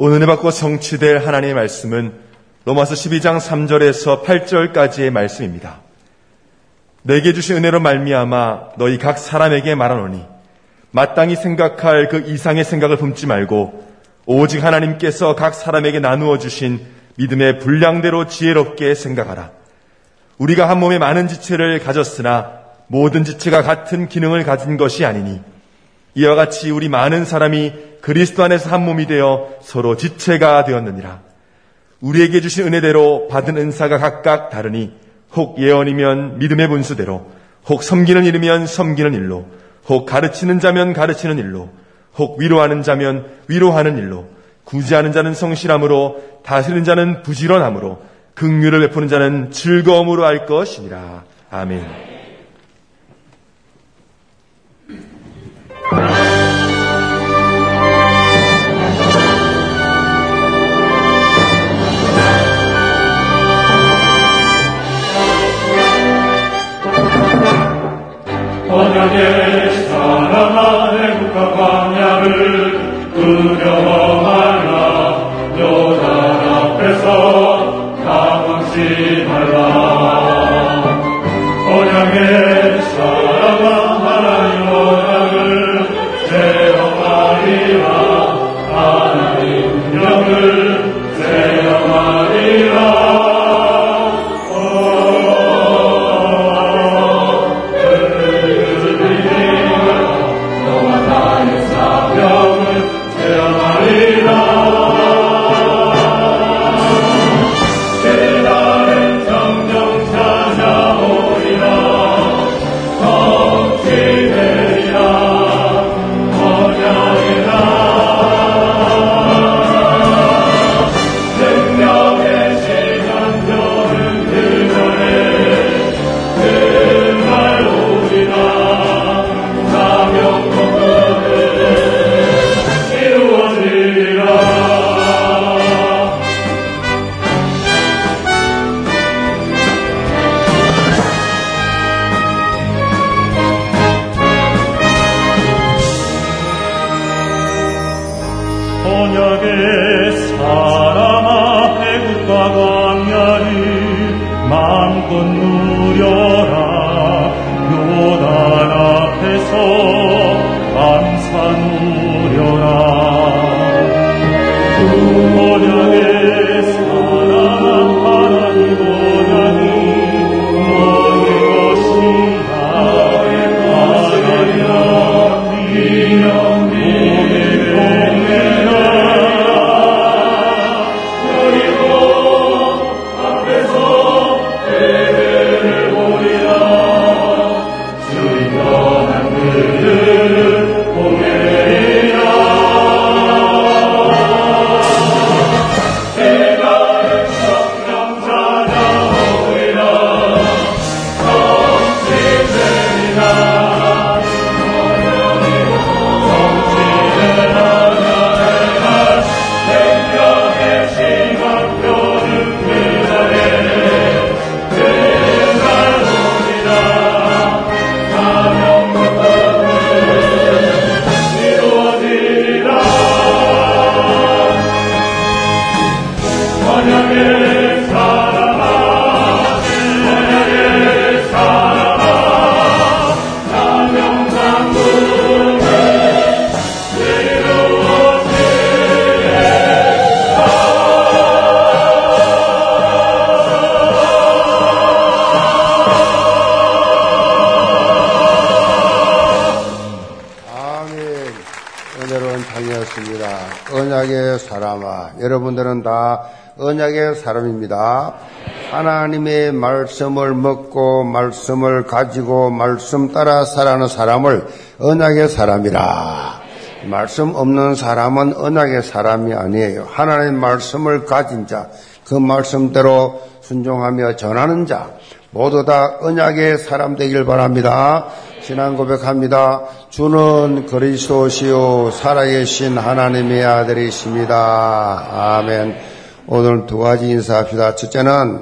오늘 받고 성취될 하나님의 말씀은 로마서 12장 3절에서 8절까지의 말씀입니다. 내게 주신 은혜로 말미암아 너희 각 사람에게 말하노니 마땅히 생각할 그 이상의 생각을 품지 말고 오직 하나님께서 각 사람에게 나누어 주신 믿음의 분량대로 지혜롭게 생각하라. 우리가 한 몸에 많은 지체를 가졌으나 모든 지체가 같은 기능을 가진 것이 아니니 이와 같이 우리 많은 사람이 그리스도 안에서 한 몸이 되어 서로 지체가 되었느니라. 우리에게 주신 은혜대로 받은 은사가 각각 다르니 혹 예언이면 믿음의 분수대로 혹 섬기는 일이면 섬기는 일로 혹 가르치는 자면 가르치는 일로 혹 위로하는 자면 위로하는 일로 구제하는 자는 성실함으로 다스리는 자는 부지런함으로 긍휼을 베푸는 자는 즐거움으로 할 것이니라. 아멘. 언약의 사랑아 애국과 광야를 두려워하라. 요단 앞에서 당황시 말라 여러분들은 다 언약의 사람입니다. 하나님의 말씀을 먹고 말씀을 가지고 말씀 따라 살아가는 사람을 언약의 사람이라. 말씀 없는 사람은 언약의 사람이 아니에요. 하나님의 말씀을 가진 자, 그 말씀대로 순종하며 전하는 자, 모두 다 언약의 사람 되길 바랍니다. 신앙 고백합니다. 주는 그리스도시요 살아계신 하나님의 아들이십니다. 아멘. 오늘 두 가지 인사합시다. 첫째는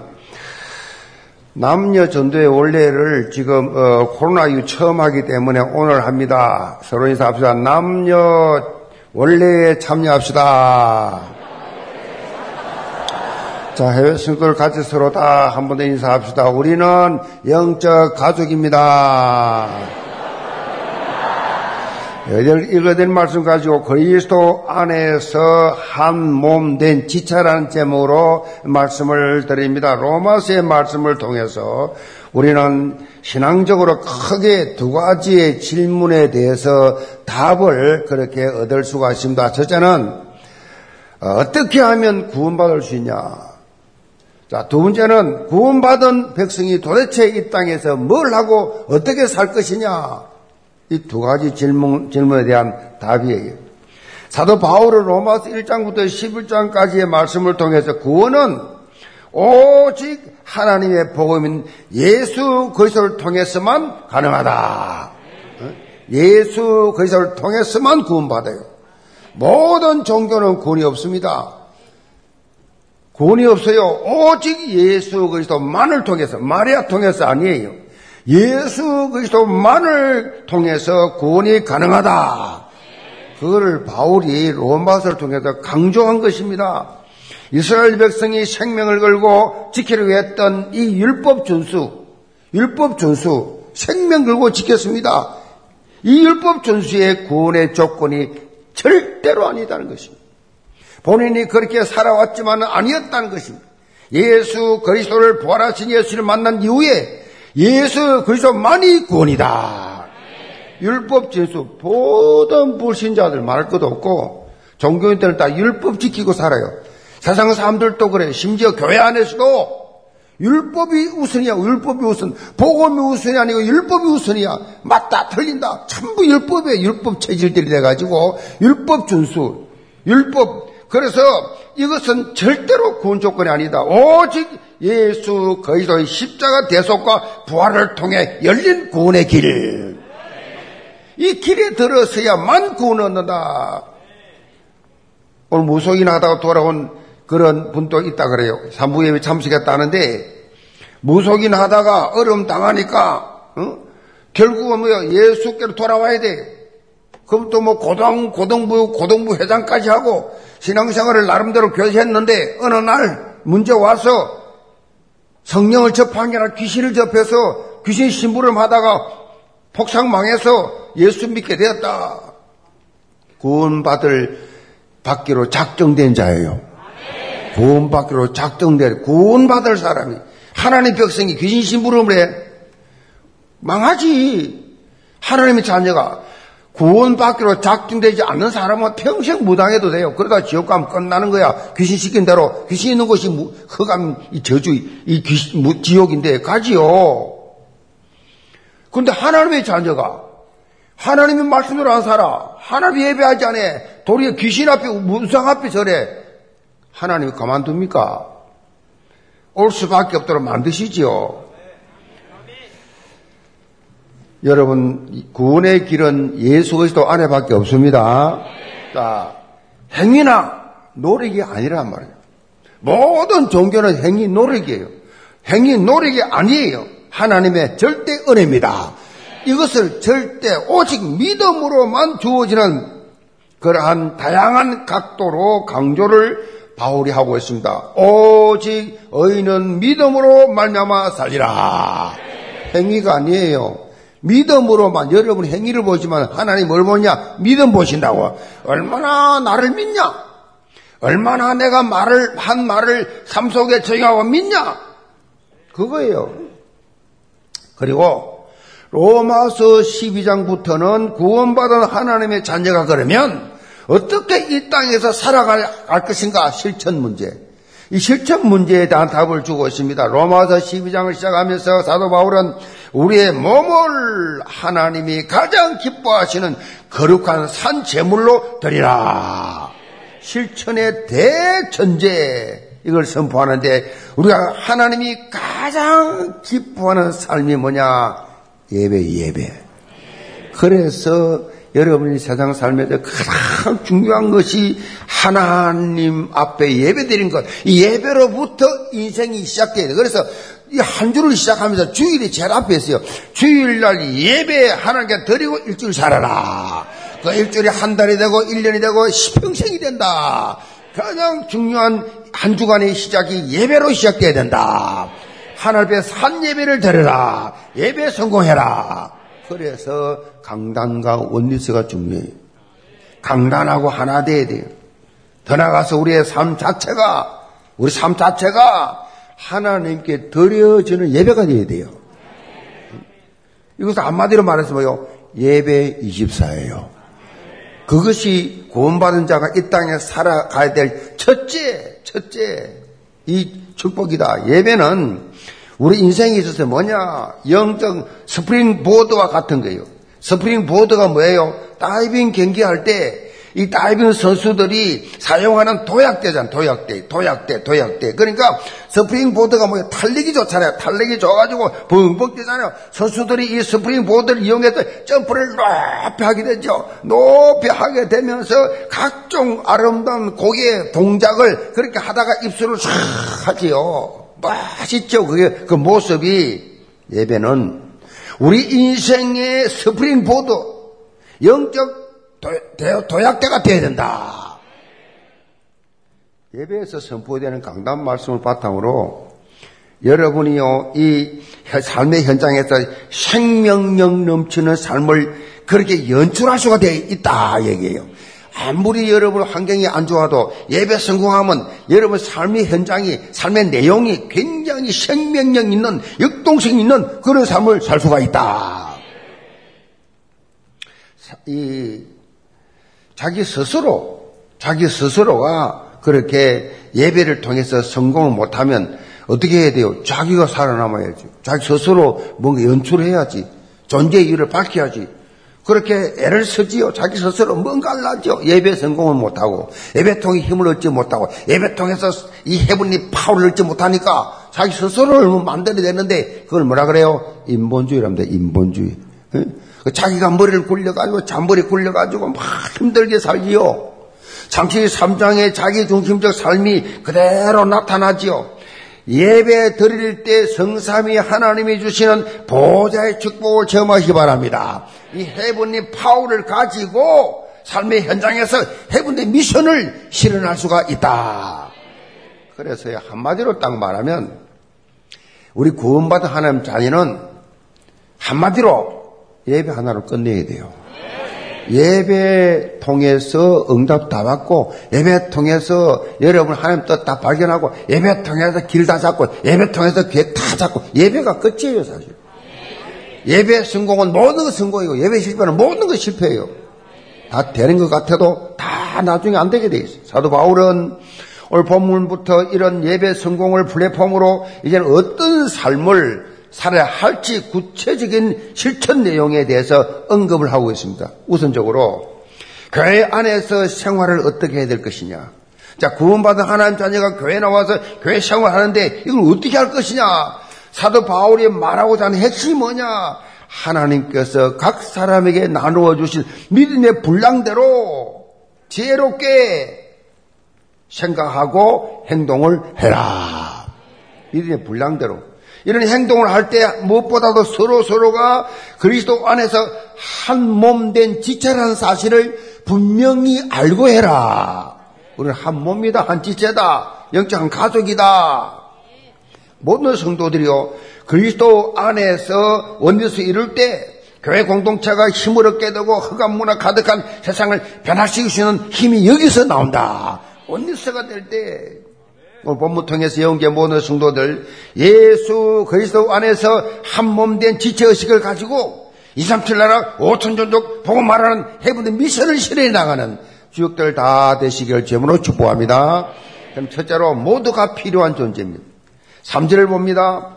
남녀 전도의 원래를 지금 어, 코로나 이후 처음 하기 때문에 오늘 합니다. 서로 인사합시다. 남녀 원래에 참여합시다. 자, 해외 친구들 같이 서로 다 한 번 더 인사합시다. 우리는 영적 가족입니다. 읽어낸 말씀 가지고 그리스도 안에서 한 몸 된 지체라는 제목으로 말씀을 드립니다. 로마서의 말씀을 통해서 우리는 신앙적으로 크게 두 가지의 질문에 대해서 답을 그렇게 얻을 수가 있습니다. 첫째는 어떻게 하면 구원받을 수 있냐? 자, 두 번째는 구원받은 백성이 도대체 이 땅에서 뭘 하고 어떻게 살 것이냐? 이 두 가지 질문, 질문에 대한 답이에요. 사도 바울은 로마서 1장부터 11장까지의 말씀을 통해서 구원은 오직 하나님의 복음인 예수 그리스도를 통해서만 가능하다. 예수 그리스도를 통해서만 구원받아요. 모든 종교는 구원이 없습니다. 구원이 없어요. 오직 예수 그리스도만을 통해서 마리아 통해서 아니에요. 예수 그리스도만을 통해서 구원이 가능하다. 그거를 바울이 로마서를 통해서 강조한 것입니다. 이스라엘 백성이 생명을 걸고 지키려고 했던 이 율법 준수, 율법 준수, 생명 걸고 지켰습니다. 이 율법 준수의 구원의 조건이 절대로 아니다는 것입니다. 본인이 그렇게 살아왔지만 아니었다는 것입니다. 예수 그리스도를 부활하신 예수를 만난 이후에 예수 그리스도만이 구원이다. 율법 진수 모든 불신자들 말할 것도 없고 종교인들은 다 율법 지키고 살아요. 세상 사람들도 그래. 심지어 교회 안에서도 율법이 우선이야. 율법이 우선. 복음이 우선이 아니고 율법이 우선이야. 맞다. 틀린다. 전부 율법에 율법 체질들이 돼가지고 율법 준수. 율법. 그래서 이것은 절대로 구원 조건이 아니다. 오직 예수 그리스도의 십자가 대속과 부활을 통해 열린 구원의 길. 이 길에 들어서야만 구원 얻는다. 오늘 무속인 하다가 돌아온 그런 분도 있다 그래요. 산부예배 참석했다는데 무속인 하다가 어려움 당하니까 어? 결국은 뭐야 예수께로 돌아와야 돼. 그럼 또 뭐 고등 고등부 고등부 회장까지 하고 신앙생활을 나름대로 교제했는데 어느 날 문제 와서 성령을 접한 게 아니라 귀신을 접해서 귀신 심부름 하다가 폭삭 망해서 예수 믿게 되었다. 구원받을 받기로 작정된 자예요. 구원받기로 작정된 구원받을 사람이 하나님 백성이 귀신 심부름을 해 망하지. 하나님의 자녀가 구원받기로 작정되지 않는 사람은 평생 무당해도 돼요. 그러다 지옥 가면 끝나는 거야. 귀신 시킨 대로 귀신 있는 곳이 흑암 이 저주 이 귀신 지옥인데 가지요. 근데 하나님의 자녀가 하나님의 말씀으로 안 살아. 하나님 예배하지 않아. 도리어 귀신 앞에 무상 앞에 절해. 하나님이 가만둡니까? 올 수밖에 없도록 만드시지요. 여러분 구원의 길은 예수 그리스도 안에밖에 없습니다. 자, 행위나 노력이 아니란 말이에요. 모든 종교는 행위 노력이에요. 행위 노력이 아니에요. 하나님의 절대 은혜입니다. 이것을 절대 오직 믿음으로만 주어지는 그러한 다양한 각도로 강조를 바울이 하고 있습니다. 오직 의인은 믿음으로 말미암아 살리라. 행위가 아니에요. 믿음으로만 여러분 행위를 보지만 하나님 뭘 보냐? 믿음 보신다고. 얼마나 나를 믿냐? 얼마나 내가 말을 한 말을 삶 속에 적용하고 믿냐? 그거예요. 그리고 로마서 12장부터는 구원받은 하나님의 자녀가 그러면 어떻게 이 땅에서 살아갈 것인가 실천 문제. 이 실천 문제에 대한 답을 주고 있습니다. 로마서 12장을 시작하면서 사도 바울은 우리의 몸을 하나님이 가장 기뻐하시는 거룩한 산 제물로 드리라. 실천의 대전제 이걸 선포하는데 우리가 하나님이 가장 기뻐하는 삶이 뭐냐? 예배, 예배. 그래서 여러분이 세상 삶에서 가장 중요한 것이 하나님 앞에 예배 드린 것. 이 예배로부터 인생이 시작돼야 돼. 그래서 이 한 주를 시작하면서 주일이 제일 앞에 있어요. 주일날 예배 하나님께 드리고 일주일 살아라. 그 일주일이 한 달이 되고 1년이 되고 10평생이 된다. 가장 중요한 한 주간의 시작이 예배로 시작돼야 된다. 하늘 앞에 산 예배를 드려라. 예배 성공해라. 그래서 강단과 원리스가 중요해요. 강단하고 하나 돼야 돼요. 더 나가서 우리의 삶 자체가, 우리 삶 자체가 하나님께 드려지는 예배가 되어야 돼요. 이것을 한마디로 말해서 뭐요? 예배 24예요. 그것이 구원받은 자가 이 땅에 살아가야 될 첫째, 첫째, 이 축복이다. 예배는 우리 인생에 있어서 뭐냐? 영적 스프링 보드와 같은 거예요. 스프링 보드가 뭐예요? 다이빙 경기할 때 이 다이빙 선수들이 사용하는 도약대잖아. 도약대, 도약대, 도약대. 그러니까 스프링 보드가 뭐예요? 탄력이 좋잖아요. 탄력이 좋아가지고 벙벙 뛰잖아요. 선수들이 이 스프링 보드를 이용해서 점프를 높이 하게 되죠. 높이 하게 되면서 각종 아름다운 곡예 동작을 그렇게 하다가 입수를 싹 하지요. 멋있죠. 그게 그 모습이 예배는 우리 인생의 스프링보드 영적 도, 약대가 되어야 된다. 예배에서 선포되는 강단 말씀을 바탕으로 여러분이요 이 삶의 현장에서 생명력 넘치는 삶을 그렇게 연출할 수가 되어 있다 얘기예요. 아무리 여러분 환경이 안 좋아도 예배 성공하면 여러분 삶의 현장이, 삶의 내용이 굉장히 생명력 있는, 역동성 있는 그런 삶을 살 수가 있다. 이, 자기 스스로, 자기 스스로가 그렇게 예배를 통해서 성공을 못하면 어떻게 해야 돼요? 자기가 살아남아야지. 자기 스스로 뭔가 연출해야지. 존재의 이유를 밝혀야지. 그렇게 애를 쓰지요. 자기 스스로 뭔가를 하죠. 예배 성공을 못하고, 예배통에 힘을 얻지 못하고, 예배통에서 이 해분이 파워를 얻지 못하니까 자기 스스로를 만들어야 되는데, 그걸 뭐라 그래요? 인본주의랍니다. 인본주의. 그 자기가 머리를 굴려가지고, 잔머리 굴려가지고 막 힘들게 살지요. 잠시 3장의 자기 중심적 삶이 그대로 나타나지요. 예배 드릴 때 성삼이 하나님이 주시는 보좌의 축복을 체험하시기 바랍니다. 이 해븐의 파워를 가지고 삶의 현장에서 해븐의 미션을 실현할 수가 있다. 그래서 한마디로 딱 말하면 우리 구원받은 하나님 자녀는 한마디로 예배 하나로 끝내야 돼요. 예배 통해서 응답 다 받고 예배 통해서 여러분 하나님 뜻 다 발견하고 예배 통해서 길 다 잡고 예배 통해서 계획 다 잡고 예배가 끝이에요 사실. 예배 성공은 모든 것 성공이고 예배 실패는 모든 것 실패예요. 다 되는 것 같아도 다 나중에 안 되게 돼 있어요. 사도 바울은 오늘 본문부터 이런 예배 성공을 플랫폼으로 이제는 어떤 삶을 살아야 할지 구체적인 실천 내용에 대해서 언급을 하고 있습니다. 우선적으로 교회 안에서 생활을 어떻게 해야 될 것이냐. 자, 구원받은 하나님 자녀가 교회 나와서 교회 생활하는데 이걸 어떻게 할 것이냐. 사도 바울이 말하고자 하는 핵심이 뭐냐? 하나님께서 각 사람에게 나누어 주신 믿음의 분량대로 지혜롭게 생각하고 행동을 해라. 믿음의 분량대로. 이런 행동을 할 때 무엇보다도 서로 서로가 그리스도 안에서 한 몸 된 지체라는 사실을 분명히 알고 해라. 우리는 한 몸이다, 한 지체다, 영적 한 가족이다. 모든 성도들이요 그리스도 안에서 원리서 이룰 때 교회 공동체가 힘을 얻게 되고 흑암 문화 가득한 세상을 있는 힘이 여기서 나온다. 원리서가 될 때, 오늘 본문 통해서 영계 모든 성도들 예수 그리스도 안에서 한 몸 된 지체의식을 가지고 2, 3, 7 나라 5천 종족 보고 말하는 해분의 미션을 실현해 나가는 주역들 다 되시기를 제으로 축복합니다. 그럼 첫째로 모두가 필요한 존재입니다. 3절을 봅니다.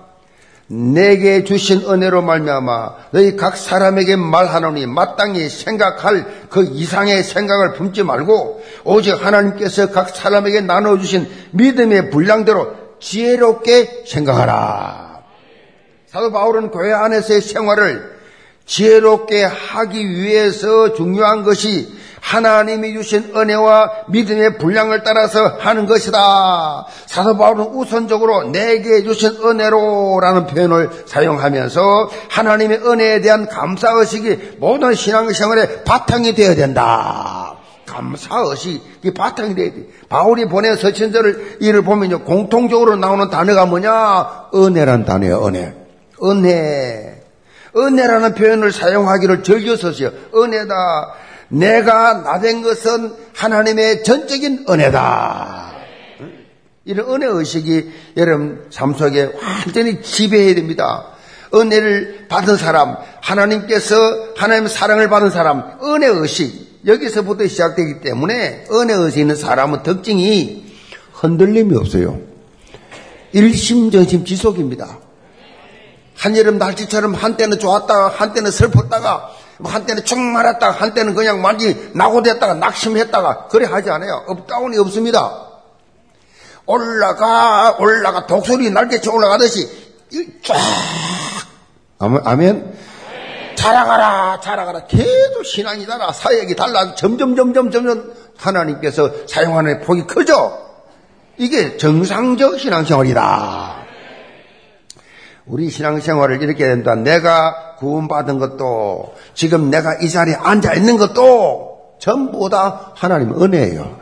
내게 주신 은혜로 말미암아 너희 각 사람에게 말하노니 마땅히 생각할 그 이상의 생각을 품지 말고 오직 하나님께서 각 사람에게 나눠 주신 믿음의 분량대로 지혜롭게 생각하라. 사도 바울은 교회 안에서의 생활을 지혜롭게 하기 위해서 중요한 것이 하나님이 주신 은혜와 믿음의 분량을 따라서 하는 것이다. 사도 바울은 우선적으로 내게 주신 은혜로라는 표현을 사용하면서 하나님의 은혜에 대한 감사 의식이 모든 신앙생활의 바탕이 되어야 된다. 감사 의식, 이 바탕이 돼야 돼. 바울이 보낸 서천절을 이를 보면요, 공통적으로 나오는 단어가 뭐냐? 은혜란 단어예요, 은혜. 은혜. 은혜라는 표현을 사용하기를 즐겨 서세요. 은혜다. 내가 나된 것은 하나님의 전적인 은혜다. 이런 은혜 의식이 여러분 삶 속에 완전히 지배해야 됩니다. 은혜를 받은 사람, 하나님께서 하나님의 사랑을 받은 사람, 은혜 의식 여기서부터 시작되기 때문에 은혜 의식 있는 사람은 특징이 흔들림이 없어요. 일심전심 지속입니다. 한여름 날씨처럼 한때는 좋았다가 한때는 슬펐다가 한때는 충만했다가 한때는 그냥 완전히 낙오됐다가 낙심했다가 그래 하지 않아요. up down이 없습니다. 올라가 올라가 독수리 날개쳐 올라가듯이 쫙 아멘 자라가라 자라가라 계속 신앙이 달아 사역이 달라 점점 점점 점점 하나님께서 사용하는 폭이 크죠. 이게 정상적 신앙생활이다. 우리 신앙생활을 이렇게 된다. 내가 구원받은 것도 지금 내가 이 자리에 앉아 있는 것도 전부 다 하나님 은혜예요.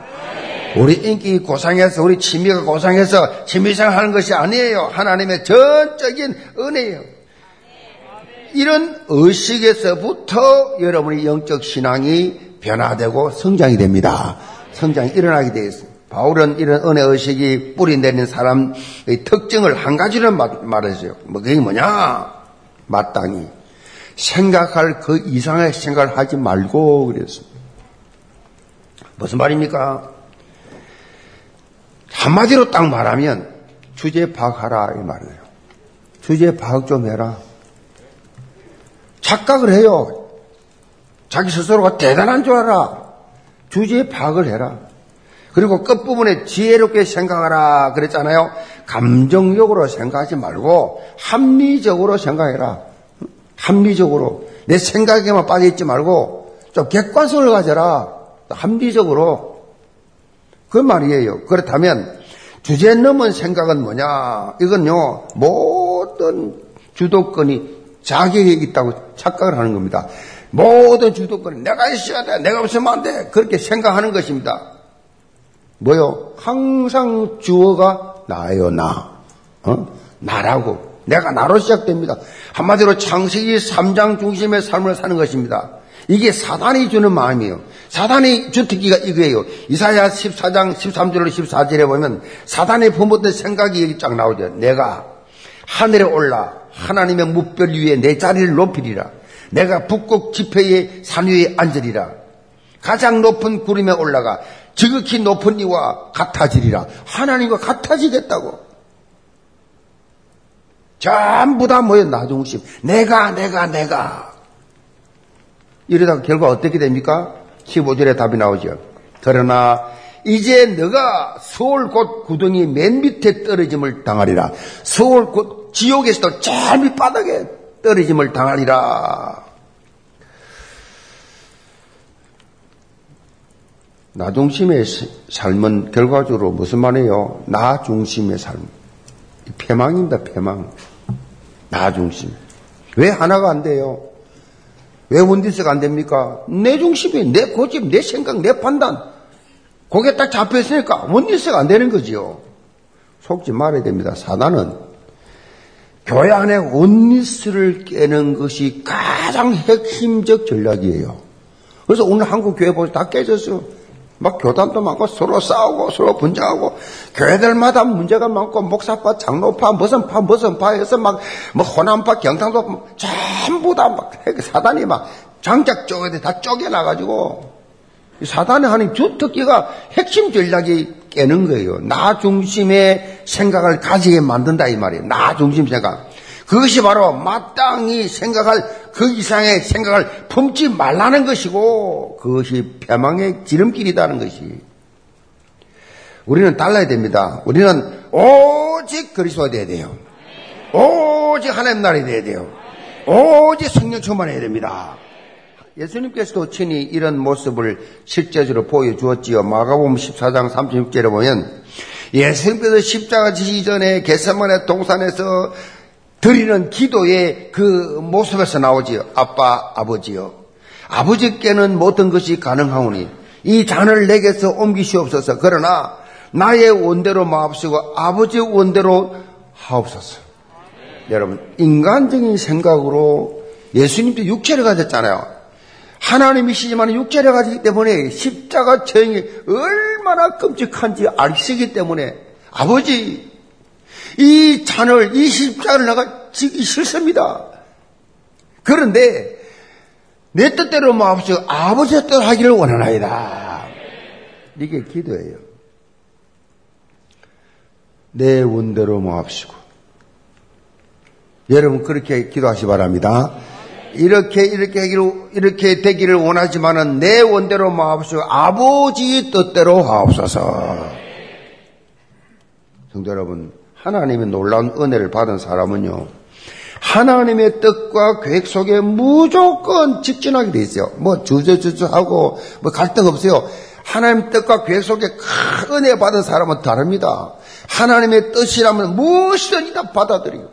우리 인기 고상해서 우리 취미가 고상해서 취미생활 하는 것이 아니에요. 하나님의 전적인 은혜예요. 이런 의식에서부터 여러분의 영적 신앙이 변화되고 성장이 됩니다. 성장이 일어나게 되어 있어요. 바울은 이런 은혜 의식이 뿌리 내린 사람의 특징을 한 가지를 말했어요. 뭐 그게 뭐냐? 마땅히 생각할 그 이상의 생각을 하지 말고 그랬습니다. 무슨 말입니까? 한마디로 딱 말하면 주제 파악하라 이 말이에요. 주제 파악 좀 해라. 착각을 해요. 자기 스스로가 대단한 줄 알아. 주제 파악을 해라. 그리고 끝부분에 지혜롭게 생각하라 그랬잖아요. 감정적으로 생각하지 말고 합리적으로 생각해라. 합리적으로. 내 생각에만 빠져있지 말고 좀 객관성을 가져라. 합리적으로. 그 말이에요. 그렇다면 주제 넘은 생각은 뭐냐? 이건요, 모든 주도권이 자기에게 있다고 착각을 하는 겁니다. 모든 주도권은 내가 있어야 돼. 내가 없으면 안 돼. 그렇게 생각하는 것입니다. 뭐요? 항상 주어가 나예요, 나. 어? 나라고. 내가 나로 시작됩니다. 한마디로 창세기 3장 중심의 삶을 사는 것입니다. 이게 사단이 주는 마음이에요. 사단이 주특기가 이거예요. 이사야 14장 13절로 14절에 보면 사단의 품었던 생각이 여기 쫙 나오죠. 내가 하늘에 올라 하나님의 묵별 위에 내 자리를 높이리라. 내가 북극 지폐의 산 위에 앉으리라. 가장 높은 구름에 올라가 지극히 높은 이와 같아지리라. 하나님과 같아지겠다고. 전부 다 뭐예요? 나 중심. 내가, 내가, 내가. 이러다가 결과 어떻게 됩니까? 15절에 답이 나오죠. 그러나 이제 너가 서울 곧 구덩이 맨 밑에 떨어짐을 당하리라. 서울 곧 지옥에서도 제일 밑바닥에 떨어짐을 당하리라. 나 중심의 삶은 결과적으로 무슨 말이에요? 나 중심의 삶. 폐망입니다, 폐망. 나 중심. 왜 하나가 안 돼요? 왜 원디스가 안 됩니까? 내 중심이, 내 고집, 내 생각, 내 판단. 거기에 딱 잡혀있으니까 원디스가 안 되는 거지요. 속지 말아야 됩니다. 사단은 교회 안에 원리스를 깨는 것이 가장 핵심적 전략이에요. 그래서 오늘 한국 교회 보세요. 다 깨졌어요. 막 교단도 많고 서로 싸우고 서로 분쟁하고 교회들마다 문제가 많고 목사파 장로파 무슨 파 무슨 파에서 막 뭐 호남파 경상도 전부 다 막 사단이 막 장작 쪽에 다 쪼개놔가지고 사단이 하는 주특기가 핵심 전략이 깨는 거예요. 나 중심의 생각을 가지게 만든다 이 말이에요. 나 중심 생각. 그것이 바로 마땅히 생각할 그 이상의 생각을 품지 말라는 것이고 그것이 폐망의 지름길이다는 것이. 우리는 달라야 됩니다. 우리는 오직 그리스도가 돼야 돼요. 오직 하나님 나라에 돼야 돼요. 오직 성령 충만해야 됩니다. 예수님께서도 친히 이런 모습을 실제적으로 보여주었지요. 마가복음 14장 36절에 보면 예수님께서 십자가 지시 전에 겟세만의 동산에서 드리는 기도의 그 모습에서 나오지요. 아빠, 아버지요. 아버지께는 모든 것이 가능하오니 이 잔을 내게서 옮기시옵소서. 그러나 나의 원대로 마옵시고 아버지의 원대로 하옵소서. 여러분, 인간적인 생각으로 예수님도 육체를 가졌잖아요. 하나님이시지만 육체를 가지기 때문에 십자가 처형이 얼마나 끔찍한지 알시기 때문에 아버지, 이 잔을, 이 십자가를 내가 지기 싫습니다. 그런데 내 뜻대로 마옵시고 아버지의 뜻 하기를 원하나이다. 이게 기도예요. 내 원대로 마옵시고. 여러분 그렇게 기도하시 기 바랍니다. 이렇게 이렇게 하기를 이렇게 되기를 원하지만은 내 원대로 마옵시고 아버지의 뜻대로 하옵소서. 성도 여러분, 하나님의 놀라운 은혜를 받은 사람은요. 하나님의 뜻과 계획 속에 무조건 직진하게 돼 있어요. 뭐 주저주저하고 뭐 갈등 없어요. 하나님 뜻과 계획 속에 큰 은혜 받은 사람은 다릅니다. 하나님의 뜻이라면 무엇이든 다 받아들이고.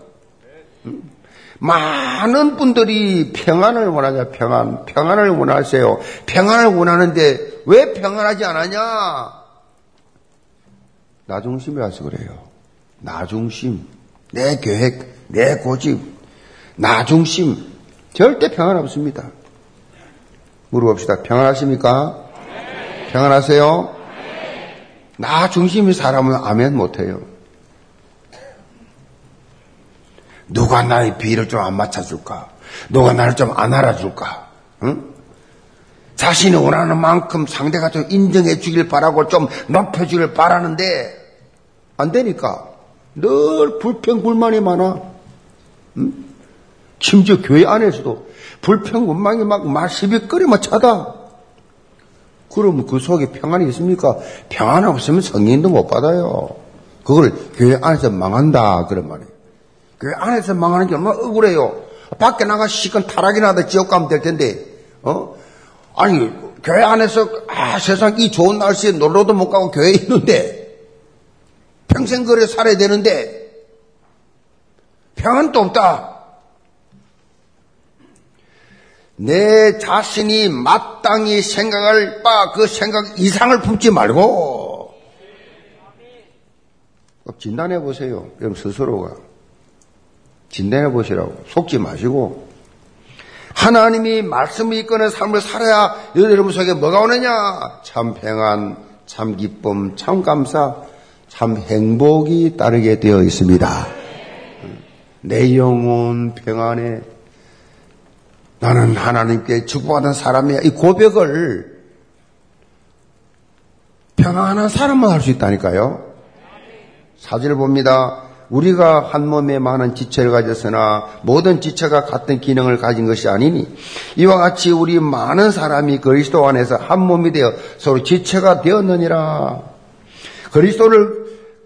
음? 많은 분들이 평안을 원하죠. 평안. 평안을 원하세요. 평안을 원하는데 왜 평안하지 않았냐? 나 중심이라서 그래요. 나 중심. 내 계획, 내 고집, 나 중심 절대 평안 없습니다. 물어봅시다. 평안하십니까? 평안하세요? 나 중심의 사람은 아멘 못해요. 누가 나의 비를 좀 안 맞춰줄까? 누가 나를 좀 안 알아줄까? 응? 자신이 원하는 만큼 상대가 좀 인정해 주길 바라고 좀 높여 주길 바라는데 안 되니까 늘 불평불만이 많아. 응? 심지어 교회 안에서도 불평원망이 막 말시비거리면 차다. 그러면 그 속에 평안이 있습니까? 평안 없으면 성인도 못 받아요. 그걸 교회 안에서 망한다. 그런 말이에요. 교회 안에서 망하는 게 얼마나 억울해요. 밖에 나가 시건 타락이 나다 지옥 가면 될 텐데, 어? 아니, 교회 안에서, 아, 세상 이 좋은 날씨에 놀러도 못 가고 교회에 있는데, 평생 그래 살아야 되는데, 평안도 없다. 내 자신이 마땅히 생각할 바 그 생각 이상을 품지 말고 진단해 보세요. 여러분 스스로가 진단해 보시라고 속지 마시고 하나님이 말씀을 이끄는 삶을 살아야 여러분 속에 뭐가 오느냐? 참 평안, 참 기쁨, 참 감사, 참 행복이 따르게 되어 있습니다. 내 영혼 평안에 나는 하나님께 축복받은 사람이야. 이 고백을 평안한 사람만 할 수 있다니까요. 사진을 봅니다. 우리가 한 몸에 많은 지체를 가졌으나 모든 지체가 같은 기능을 가진 것이 아니니 이와 같이 우리 많은 사람이 그리스도 안에서 한 몸이 되어 서로 지체가 되었느니라. 그리스도를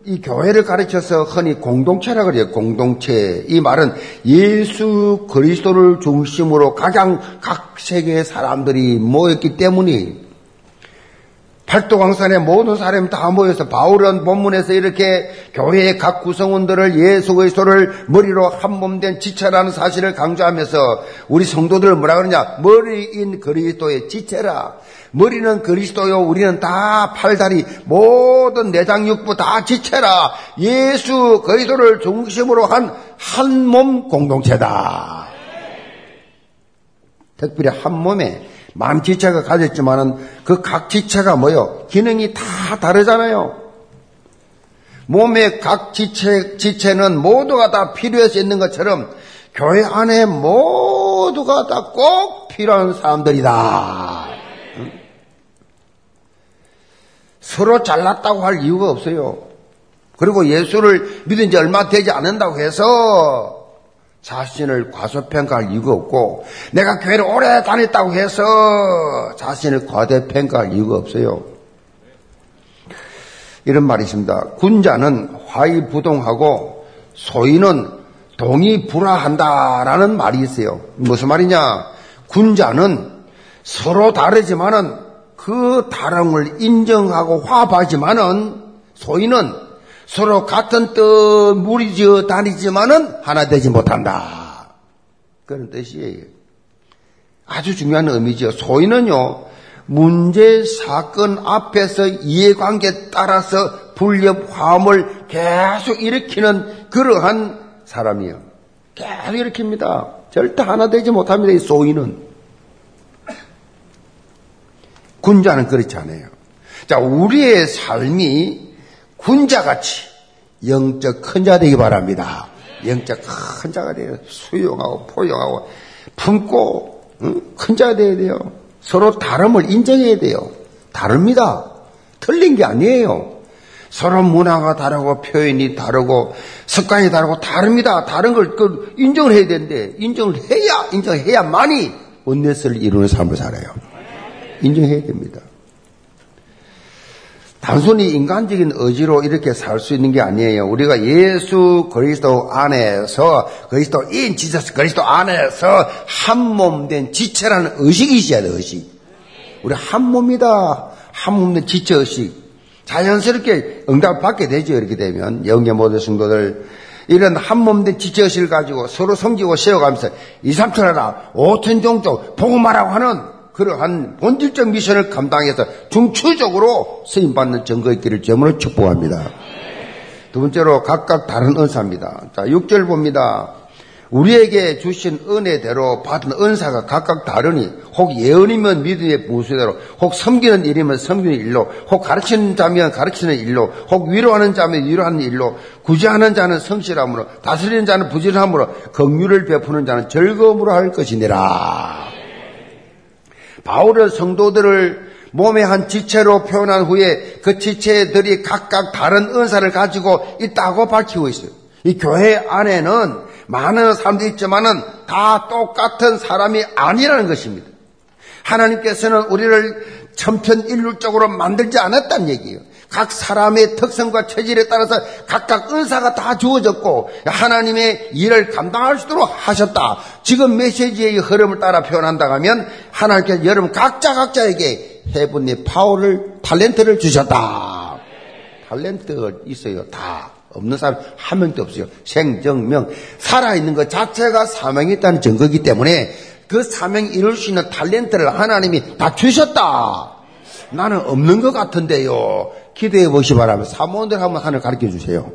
이 교회를 가르쳐서 흔히 공동체라 그래요. 공동체. 이 말은 예수 그리스도를 중심으로 가장 각 세계의 사람들이 모였기 때문이 팔도광산에 모든 사람이 다 모여서 바울은 본문에서 이렇게 교회의 각 구성원들을 예수 그리스도를 머리로 한 몸 된 지체라는 사실을 강조하면서 우리 성도들을 뭐라 그러냐 머리인 그리스도의 지체라 머리는 그리스도요. 우리는 다 팔다리 모든 내장 육부 다 지체라. 예수 그리스도를 중심으로 한 한 몸 공동체다. 특별히 한 몸에 만 지체가 가졌지만은 그 각 지체가 뭐요? 기능이 다 다르잖아요. 몸의 각 지체, 지체는 모두가 다 필요해서 있는 것처럼 교회 안에 모두가 다 꼭 필요한 사람들이다. 서로 잘났다고 할 이유가 없어요. 그리고 예수를 믿은 지 얼마 되지 않는다고 해서 자신을 과소평가할 이유가 없고 내가 교회를 오래 다녔다고 해서 자신을 과대평가할 이유가 없어요. 이런 말이 있습니다. 군자는 화이부동하고 소인은 동의불화한다라는 말이 있어요. 무슨 말이냐? 군자는 서로 다르지만은 그 다름을 인정하고 화합하지만은 소인은 서로 같은 뜻 무리지어 다니지만은 하나 되지 못한다. 그런 뜻이에요. 아주 중요한 의미죠. 소인은요, 문제 사건 앞에서 이해관계 따라서 불협 화음을 계속 일으키는 그러한 사람이요. 계속 일으킵니다. 절대 하나 되지 못합니다. 이 소인은. 군자는 그렇지 않아요. 자, 우리의 삶이 군자같이 영적 큰 자 되기 바랍니다. 영적 큰 자가 돼요. 수용하고 포용하고 품고 응? 큰 자가 돼야 돼요. 서로 다름을 인정해야 돼요. 다릅니다. 틀린 게 아니에요. 서로 문화가 다르고 표현이 다르고 습관이 다르고 다릅니다. 다른 걸그 인정을 해야 되는데 인정을 해야 인정해야만이 원내스를 이루는 삶을 살아요. 인정해야 됩니다. 단순히 인간적인 의지로 이렇게 살 수 있는 게 아니에요. 우리가 예수 그리스도 안에서 그리스도인 지저스 그리스도 안에서 한 몸 된 지체라는 의식이 있어야 돼, 의식. 우리 한 몸이다. 한 몸 된 지체 의식. 자연스럽게 응답 받게 되죠. 이렇게 되면 영계 모든 성도들 이런 한 몸 된 지체 의식을 가지고 서로 섬기고 세워가면서 2, 3천 하나, 5천 종족 복음하라고 하는 그러한 본질적 미션을 감당해서 중추적으로 쓰임받는 증거 있기를 점으로 축복합니다. 두 번째로 각각 다른 은사입니다. 자, 6절 봅니다. 우리에게 주신 은혜대로 받은 은사가 각각 다르니 혹 예언이면 믿음의 부수대로 혹 섬기는 일이면 섬기는 일로 혹 가르치는 자면 가르치는 일로 혹 위로하는 자면 위로하는 일로 구제하는 자는 성실함으로 다스리는 자는 부지런함으로 긍휼을 베푸는 자는 즐거움으로 할 것이니라. 바울은 성도들을 몸의 한 지체로 표현한 후에 그 지체들이 각각 다른 은사를 가지고 있다고 밝히고 있어요. 이 교회 안에는 많은 사람들이 있지만은 다 똑같은 사람이 아니라는 것입니다. 하나님께서는 우리를 천편일률적으로 만들지 않았다는 얘기예요. 각 사람의 특성과 체질에 따라서 각각 은사가 다 주어졌고 하나님의 일을 감당할 수 있도록 하셨다. 지금 메시지의 흐름을 따라 표현한다 하면 하나님께서 여러분 각자 각자에게 해분의 파워를 탤런트를 주셨다. 탤런트가 있어요. 다. 없는 사람 한 명도 없어요. 생정명 살아있는 것 자체가 사명이 있다는 증거이기 때문에 그 사명 이룰 수 있는 탤런트를 하나님이 다 주셨다. 나는 없는 것 같은데요. 기도해 보시 바랍니다. 사모님들 한번 하늘 가르쳐 주세요.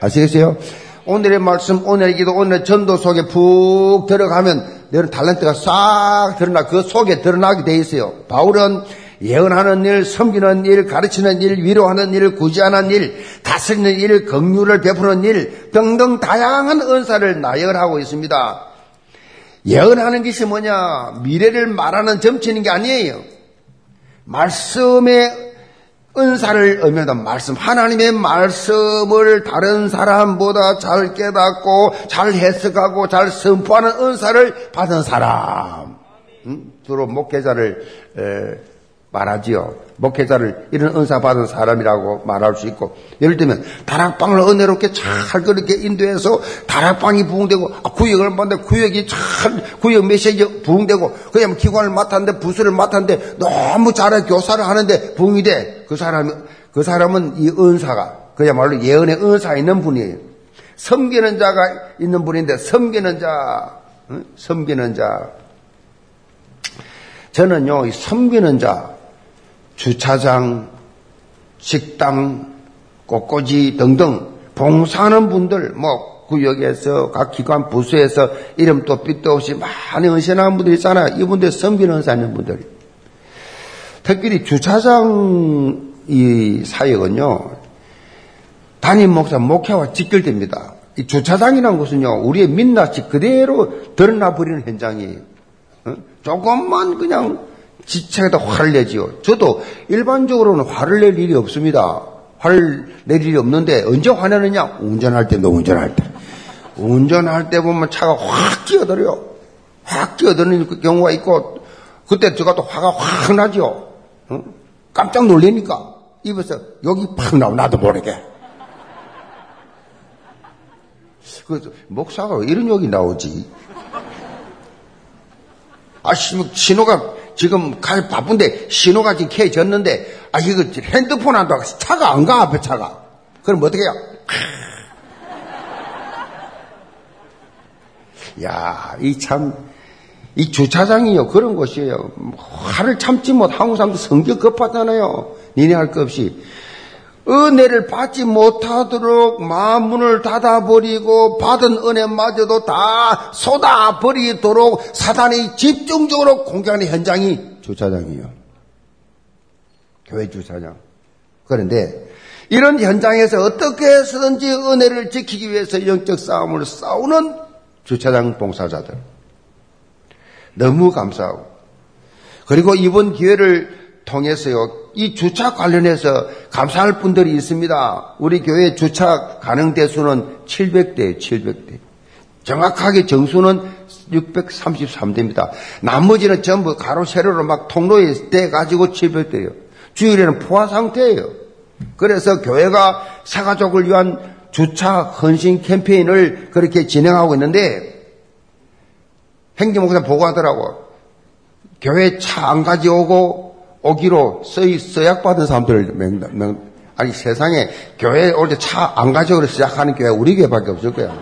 아시겠어요? 오늘의 말씀, 오늘의 기도, 오늘의 전도 속에 푹 들어가면 너는 탤런트가 싹 드러나, 그 속에 드러나게 돼 있어요. 바울은 예언하는 일, 섬기는 일, 가르치는 일, 위로하는 일, 구제하는 일, 다스리는 일, 긍휼을 베푸는 일 등등 다양한 은사를 나열하고 있습니다. 예언하는 것이 뭐냐? 미래를 말하는 점치는 게 아니에요. 말씀의 은사를 의미하다 말씀 하나님의 말씀을 다른 사람보다 잘 깨닫고 잘 해석하고 잘 선포하는 은사를 받은 사람 음? 주로 목회자를 에, 말하지요. 목회자를 이런 은사 받은 사람이라고 말할 수 있고 예를 들면 다락방을 은혜롭게 잘 그렇게 인도해서 다락방이 부흥되고 아, 구역을 맡는데 구역이 잘 구역 메시지 부흥되고 그냥 기관을 맡았는데 부서를 맡았는데 너무 잘해 교사를 하는데 부흥이 돼. 그 사람 그 사람은 이 은사가 그야말로 예언의 은사 있는 분이에요. 섬기는 자가 있는 분인데 섬기는 자, 응? 섬기는 자. 저는요, 이 섬기는 자, 주차장, 식당, 꽃꽂이 등등 봉사하는 분들, 뭐 구역에서 각 기관 부서에서 이름도 빛도 없이 많이 은신하는 분들 있잖아요. 이분들 섬기는 은사하는 분들이. 특별히 주차장 이 사역은요, 담임 목사 목회와 직결됩니다. 이 주차장이라는 것은요, 우리의 민낯이 그대로 드러나 버리는 현장이에요. 어? 조금만 그냥 지체에다 화를 내지요. 저도 일반적으로는 화를 낼 일이 없습니다. 화를 낼 일이 없는데 언제 화내느냐? 운전할 때, 너 운전할 때. 운전할 때 보면 차가 확 끼어들어요. 확 끼어드는 그 경우가 있고, 그때 제가 또 화가 확 나죠. 어? 깜짝 놀래니까. 입에서 여기 팍 나오, 나도 모르게. 그 목사가 왜 이런 욕이 나오지? 아, 신호가 지금 가 바쁜데 신호가 지금 켜졌는데 아 이거 핸드폰 한다고 차가 안 가 앞에 차가 그럼 어떻게 해요? 야, 이 참 이 주차장이요. 그런 곳이에요. 화를 참지 못, 한국 사람들 성격 급하잖아요. 니네 할 것 없이. 은혜를 받지 못하도록 마음문을 닫아버리고 받은 은혜마저도 다 쏟아버리도록 사단이 집중적으로 공격하는 현장이 주차장이에요. 교회 주차장. 그런데 이런 현장에서 어떻게 해서든지 은혜를 지키기 위해서 영적 싸움을 싸우는 주차장 봉사자들. 너무 감사하고. 그리고 이번 기회를 통해서요, 이 주차 관련해서 감사할 분들이 있습니다. 우리 교회 주차 가능 대수는 700대예요, 700대. 정확하게 정수는 633대입니다. 나머지는 전부 가로 세로로 막 통로에 대 가지고 700대예요. 주일에는 포화 상태예요. 그래서 교회가 사가족을 위한 주차 헌신 캠페인을 그렇게 진행하고 있는데 행정목사 보고하더라고. 교회 차 안 가져오고 오기로 써, 서약받은 사람들, 명, 명, 아니 세상에 교회 올 때 차 안 가져오고 시작하는 교회 우리 교회밖에 없을 거야.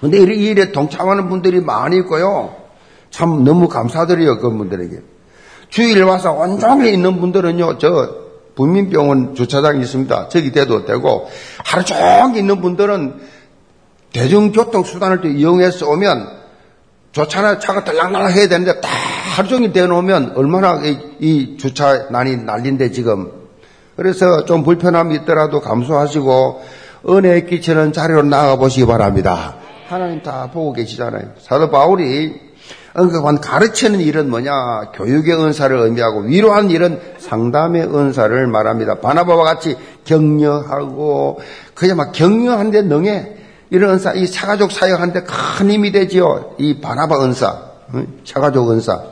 근데 이 일에 동참하는 분들이 많이 있고요. 참 너무 감사드려요, 그분들에게. 주일 와서 온종일 있는 분들은요, 저 분민병원 주차장이 있습니다. 저기 대도 되고, 하루 종일 있는 분들은 대중교통수단을 이용해서 오면, 좋잖아요. 차가 들락날락 해야 되는데, 다 하루 종일 대놓으면 얼마나 이, 이 주차난이 난린데 지금. 그래서 좀 불편함이 있더라도 감수하시고 은혜 끼치는 자리로 나가 보시기 바랍니다. 하나님 다 보고 계시잖아요. 사도 바울이 언급한 가르치는 일은 뭐냐? 교육의 은사를 의미하고 위로하는 일은 상담의 은사를 말합니다. 바나바와 같이 격려하고 그냥 막 격려하는데 능해. 이런 은사, 이 사가족 사역하는데 큰 힘이 되지요. 이 바나바 은사, 사가족 은사.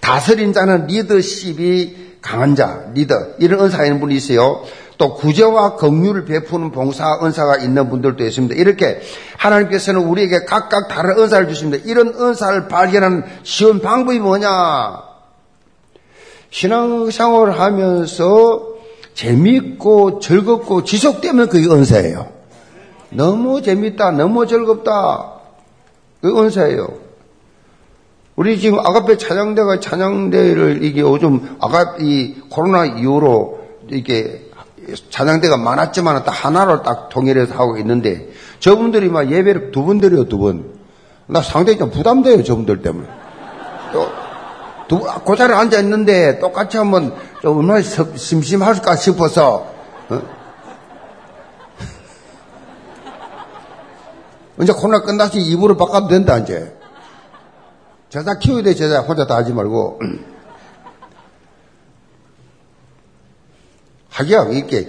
다스린 자는 리더십이 강한 자, 리더. 이런 은사가 있는 분이 있어요. 또 구제와 긍휼을 베푸는 봉사 은사가 있는 분들도 있습니다. 이렇게 하나님께서는 우리에게 각각 다른 은사를 주십니다. 이런 은사를 발견하는 쉬운 방법이 뭐냐? 신앙생활을 하면서 재미있고 즐겁고 지속되면 그게 은사예요. 너무 재밌다, 너무 즐겁다. 그 은사예요. 우리 지금 아가페 찬양대가 찬양대를 이게 요즘 아가 이 코로나 이후로 이게 찬양대가 많았지만 딱 하나로 딱 통일해서 하고 있는데 저분들이 막 예배를 두 번 드려요 두 번. 나 상당히 좀 부담돼요 저분들 때문에. 또그 자리에 앉아 있는데 똑같이 하면 좀 얼마나 심심할까 싶어서. 어? 이제 코로나 끝나서 이불을 바꿔도 된다 이제. 제자 키워야 돼, 제자. 혼자 다 하지 말고. 하기야, 이렇게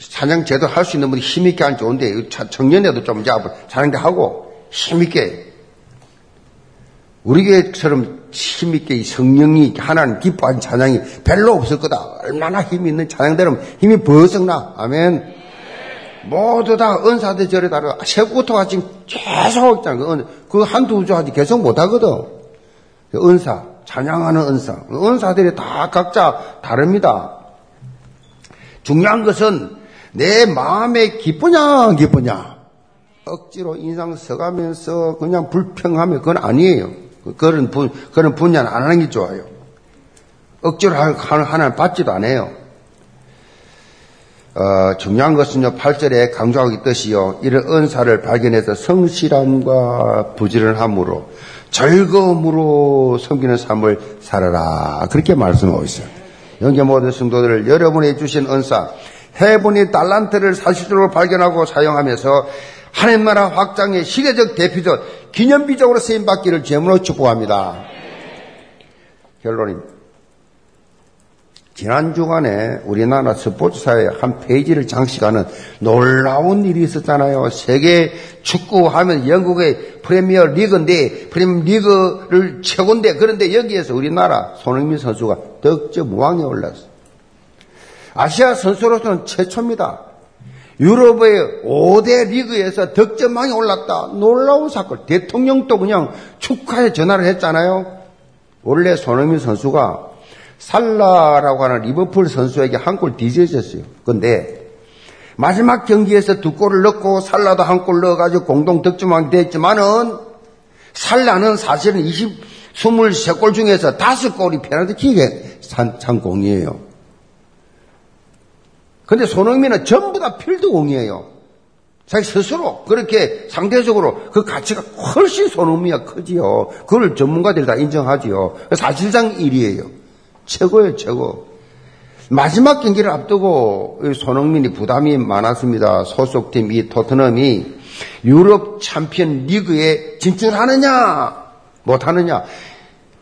찬양 제대로 할 수 있는 분이 힘있게 하면 좋은데, 청년에도 좀 찬양대 하고, 힘있게. 우리 교회처럼 힘있게 성령이 하나님 기뻐하는 찬양이 별로 없을 거다. 얼마나 힘 있는 찬양대로 힘이 버석 나. 아멘. 모두 다 은사대 절에 따라 새부터 같이 계속 있잖아. 그 한두 주 하지 계속 못 하거든. 그 은사, 찬양하는 은사. 은사들이 다 각자 다릅니다. 중요한 것은 내 마음에 기쁘냐, 기쁘냐. 억지로 인상 써가면서 그냥 불평하면 그건 아니에요. 그런 분, 그런 분야는 안 하는 게 좋아요. 억지로 하나님 받지도 않아요. 어, 중요한 것은요, 8절에 강조하고 있듯이요, 이런 은사를 발견해서 성실함과 부지런함으로 즐거움으로 섬기는 삶을 살아라. 그렇게 말씀하고 있어요. 영계 모든 성도들을 여러분이 주신 은사, 해분이 달란트를 사실적으로 발견하고 사용하면서 하나님 나라 확장의 시대적 대표적 기념비적으로 쓰임받기를 제문으로 축복합니다. 결론입니다. 지난 주간에 우리나라 스포츠사에 한 페이지를 장식하는 놀라운 일이 있었잖아요. 세계 축구 하면 영국의 프리미어 리그인데, 프리미어 리그를 최고인데, 그런데 여기에서 우리나라 손흥민 선수가 덕점 무왕에 올랐어요. 아시아 선수로서는 최초입니다. 유럽의 5대 리그에서 득점왕에 올랐다. 놀라운 사건. 대통령도 그냥 축하에 전화를 했잖아요. 원래 손흥민 선수가 살라라고 하는 리버풀 선수에게 한 골 뒤져졌어요. 근데 마지막 경기에서 두 골을 넣고 살라도 한 골 넣어가지고 공동 득점왕이 됐지만은 살라는 사실은 20, 23골 중에서 5골이 페널티킥의 상공이에요. 근데 손흥민은 전부 다 필드 공이에요. 자기 스스로 그렇게 상대적으로 그 가치가 훨씬 손흥민이 크지요. 그걸 전문가들이 다 인정하지요. 사실상 1위예요. 최고예요, 최고. 마지막 경기를 앞두고 손흥민이 부담이 많았습니다. 소속팀 이 토트넘이 유럽 챔피언 리그에 진출하느냐 못하느냐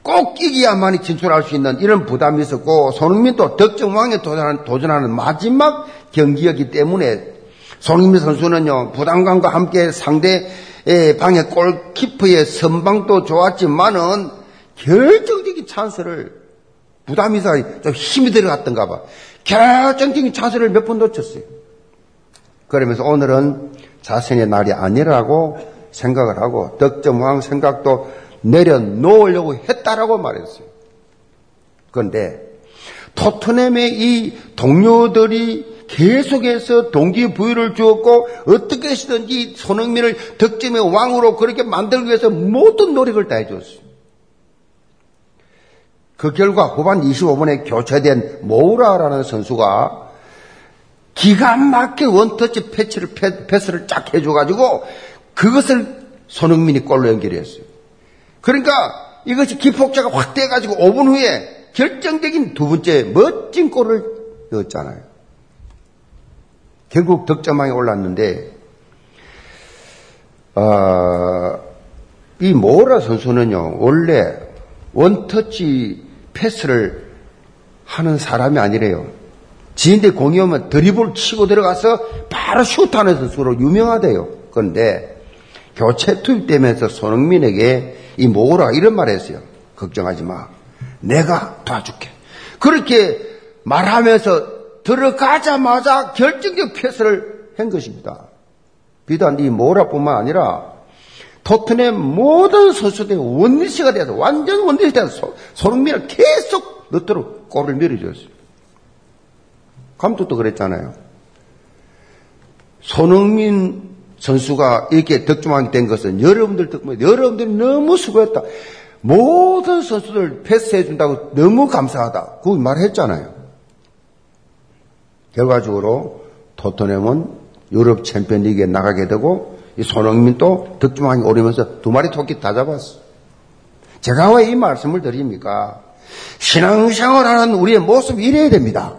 꼭 이기야만이 진출할 수 있는 이런 부담이 있었고 손흥민도 득점왕에 도전하는, 도전하는 마지막 경기였기 때문에 손흥민 선수는요 부담감과 함께 상대 방의 골키퍼의 선방도 좋았지만은 결정적인 찬스를 부담이 있어좀 힘이 들어갔던가 봐. 결정적인 찬스를 몇 번 놓쳤어요. 그러면서 오늘은 자신의 날이 아니라고 생각을 하고 득점왕 생각도 내려놓으려고 했다라고 말했어요. 그런데 토트넘의 이 동료들이 계속해서 동기부여를 주었고 어떻게 해서든지 손흥민을 득점의 왕으로 그렇게 만들기 위해서 모든 노력을 다해줬어요. 그 결과 후반 25분에 교체된 모우라라는 선수가 기가 막히게 원터치 패치를, 패 스를 쫙 해줘가지고 그것을 손흥민이 골로 연결했어요. 그러니까 이것이 기폭자가 확대해가지고 5분 후에 결정적인 두 번째 멋진 골을 넣었잖아요. 결국 득점왕에 올랐는데, 어, 이 모라 선수는요, 원래 원터치 패스를 하는 사람이 아니래요. 지인들 공이 오면 드리블 치고 들어가서 바로 슛하는 선수로 유명하대요. 그런데 교체 투입되면서 손흥민에게 이 모으라 이런 말 했어요. 걱정하지 마. 내가 도와줄게. 그렇게 말하면서 들어가자마자 결정적 패스를 한 것입니다. 비단 이 모라뿐만 아니라 토트넘 모든 선수들이 원리시가 돼서 완전 원리시 돼서 손흥민을 계속 넣도록 골을 밀어줬어요. 감독도 그랬잖아요. 손흥민 선수가 이렇게 득점하게 된 것은 여러분들 덕분에 여러분들이 너무 수고했다. 모든 선수들 패스해준다고 너무 감사하다. 그 말했잖아요. 결과적으로 토트넘은 유럽 챔피언 리그에 나가게 되고 이 손흥민도 득점왕이 오르면서 두 마리 토끼 다 잡았어. 제가 왜 이 말씀을 드립니까? 신앙생활 하는 우리의 모습이 이래야 됩니다.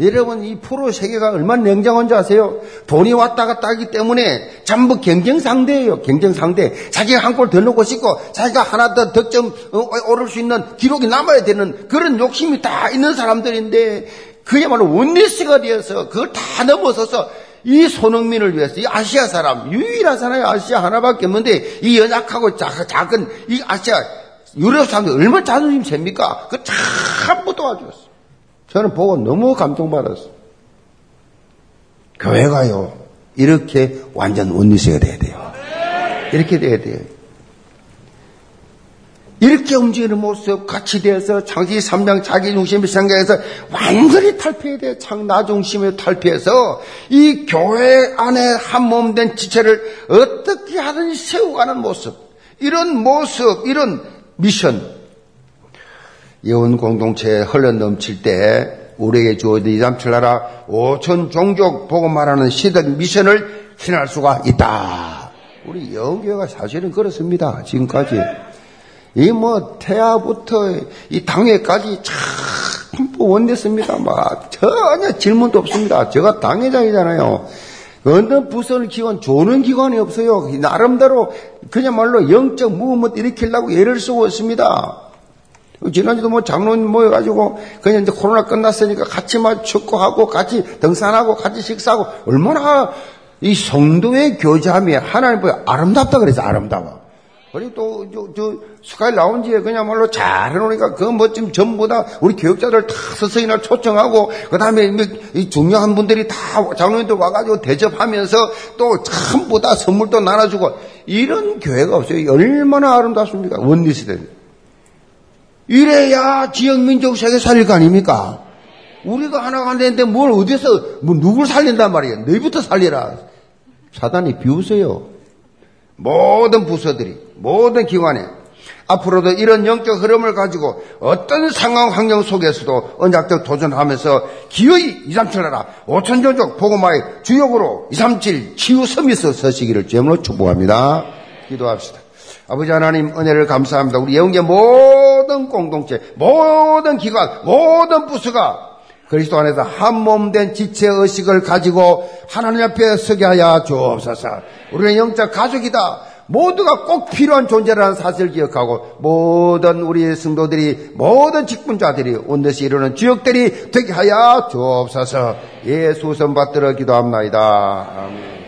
여러분 이 프로 세계가 얼마나 냉정한 줄 아세요? 돈이 왔다 갔다 하기 때문에 전부 경쟁 상대예요. 경쟁 상대. 자기가 한 골 더 넣고 싶고 자기가 하나 더 득점 어, 오를 수 있는 기록이 남아야 되는 그런 욕심이 다 있는 사람들인데 그야말로 원리스가 되어서 그걸 다 넘어서서 이 손흥민을 위해서 이 아시아 사람 유일한 사람이 아시아 하나밖에 없는데 이 연약하고 작은 이 아시아 유럽 사람들 얼마나 자존심 셉니까? 그 전부 도와줬어. 저는 보고 너무 감동받았어. 교회가요 이렇게 완전 원리스가 돼야 돼요. 이렇게 돼야 돼요. 이렇게 움직이는 모습 같이 되어서 장기 삼장 자기 중심의 생각에서 완전히 탈피해야 돼. 창나 중심에 탈피해서 이 교회 안에 한 몸 된 지체를 어떻게 하든지 세워가는 모습. 이런 모습, 이런 미션. 예원 공동체에 흘러 넘칠 때 우리에게 주어진 이삼칠나라 오천 종족 보고 말하는 시대 미션을 실현할 수가 있다. 우리 영교가 사실은 그렇습니다. 지금까지. 이 뭐 태아부터 이 당회까지 참 원냈습니다. 막 전혀 질문도 없습니다. 제가 당회장이잖아요. 어느 부서를 기관 조는 기관이 없어요. 나름대로 그냥말로 영적 무음을 일으키려고 예를 쓰고 있습니다. 지난주도 뭐 장로님 모여가지고 그냥 이제 코로나 끝났으니까 같이 막 축구하고 같이 등산하고 같이 식사하고 얼마나 이 성도의 교제함이 하나님 보여 아름답다 그래서 아름다워. 그리고 또, 저, 저, 스카이 라운지에 그냥말로 잘 해놓으니까 그 멋짐 전부 다 우리 교육자들 다 서서히나 초청하고, 그 다음에 이 중요한 분들이 다 장로님들 와가지고 대접하면서 또 전부 다 선물도 나눠주고, 이런 교회가 없어요. 얼마나 아름답습니까? 원리 시대. 이래야 지역 민족 세계 살릴 거 아닙니까? 우리가 하나가 안 되는데 뭘 어디서, 뭐 누굴 살린단 말이에요. 너희부터 살리라. 사단이 비우세요. 모든 부서들이, 모든 기관에 앞으로도 이런 영적 흐름을 가지고 어떤 상황 환경 속에서도 언약적 도전하면서 기어이 2, 3, 7 나라 5천 종족 복음화의 주역으로 2, 3, 7 치유 서밋서 서시기를 주임으로 축복합니다. 기도합시다. 아버지 하나님 은혜를 감사합니다. 우리 영계 모든 공동체, 모든 기관, 모든 부서가 그리스도 안에서 한 몸 된 지체 의식을 가지고 하나님 앞에 서게 하여 주옵소서. 우리는 영적 가족이다. 모두가 꼭 필요한 존재라는 사실을 기억하고 모든 우리 성도들이 모든 직분자들이 온듯이 이루는 주역들이 되게 하여 주옵소서. 예수 선 받들어 기도합나이다. 아멘.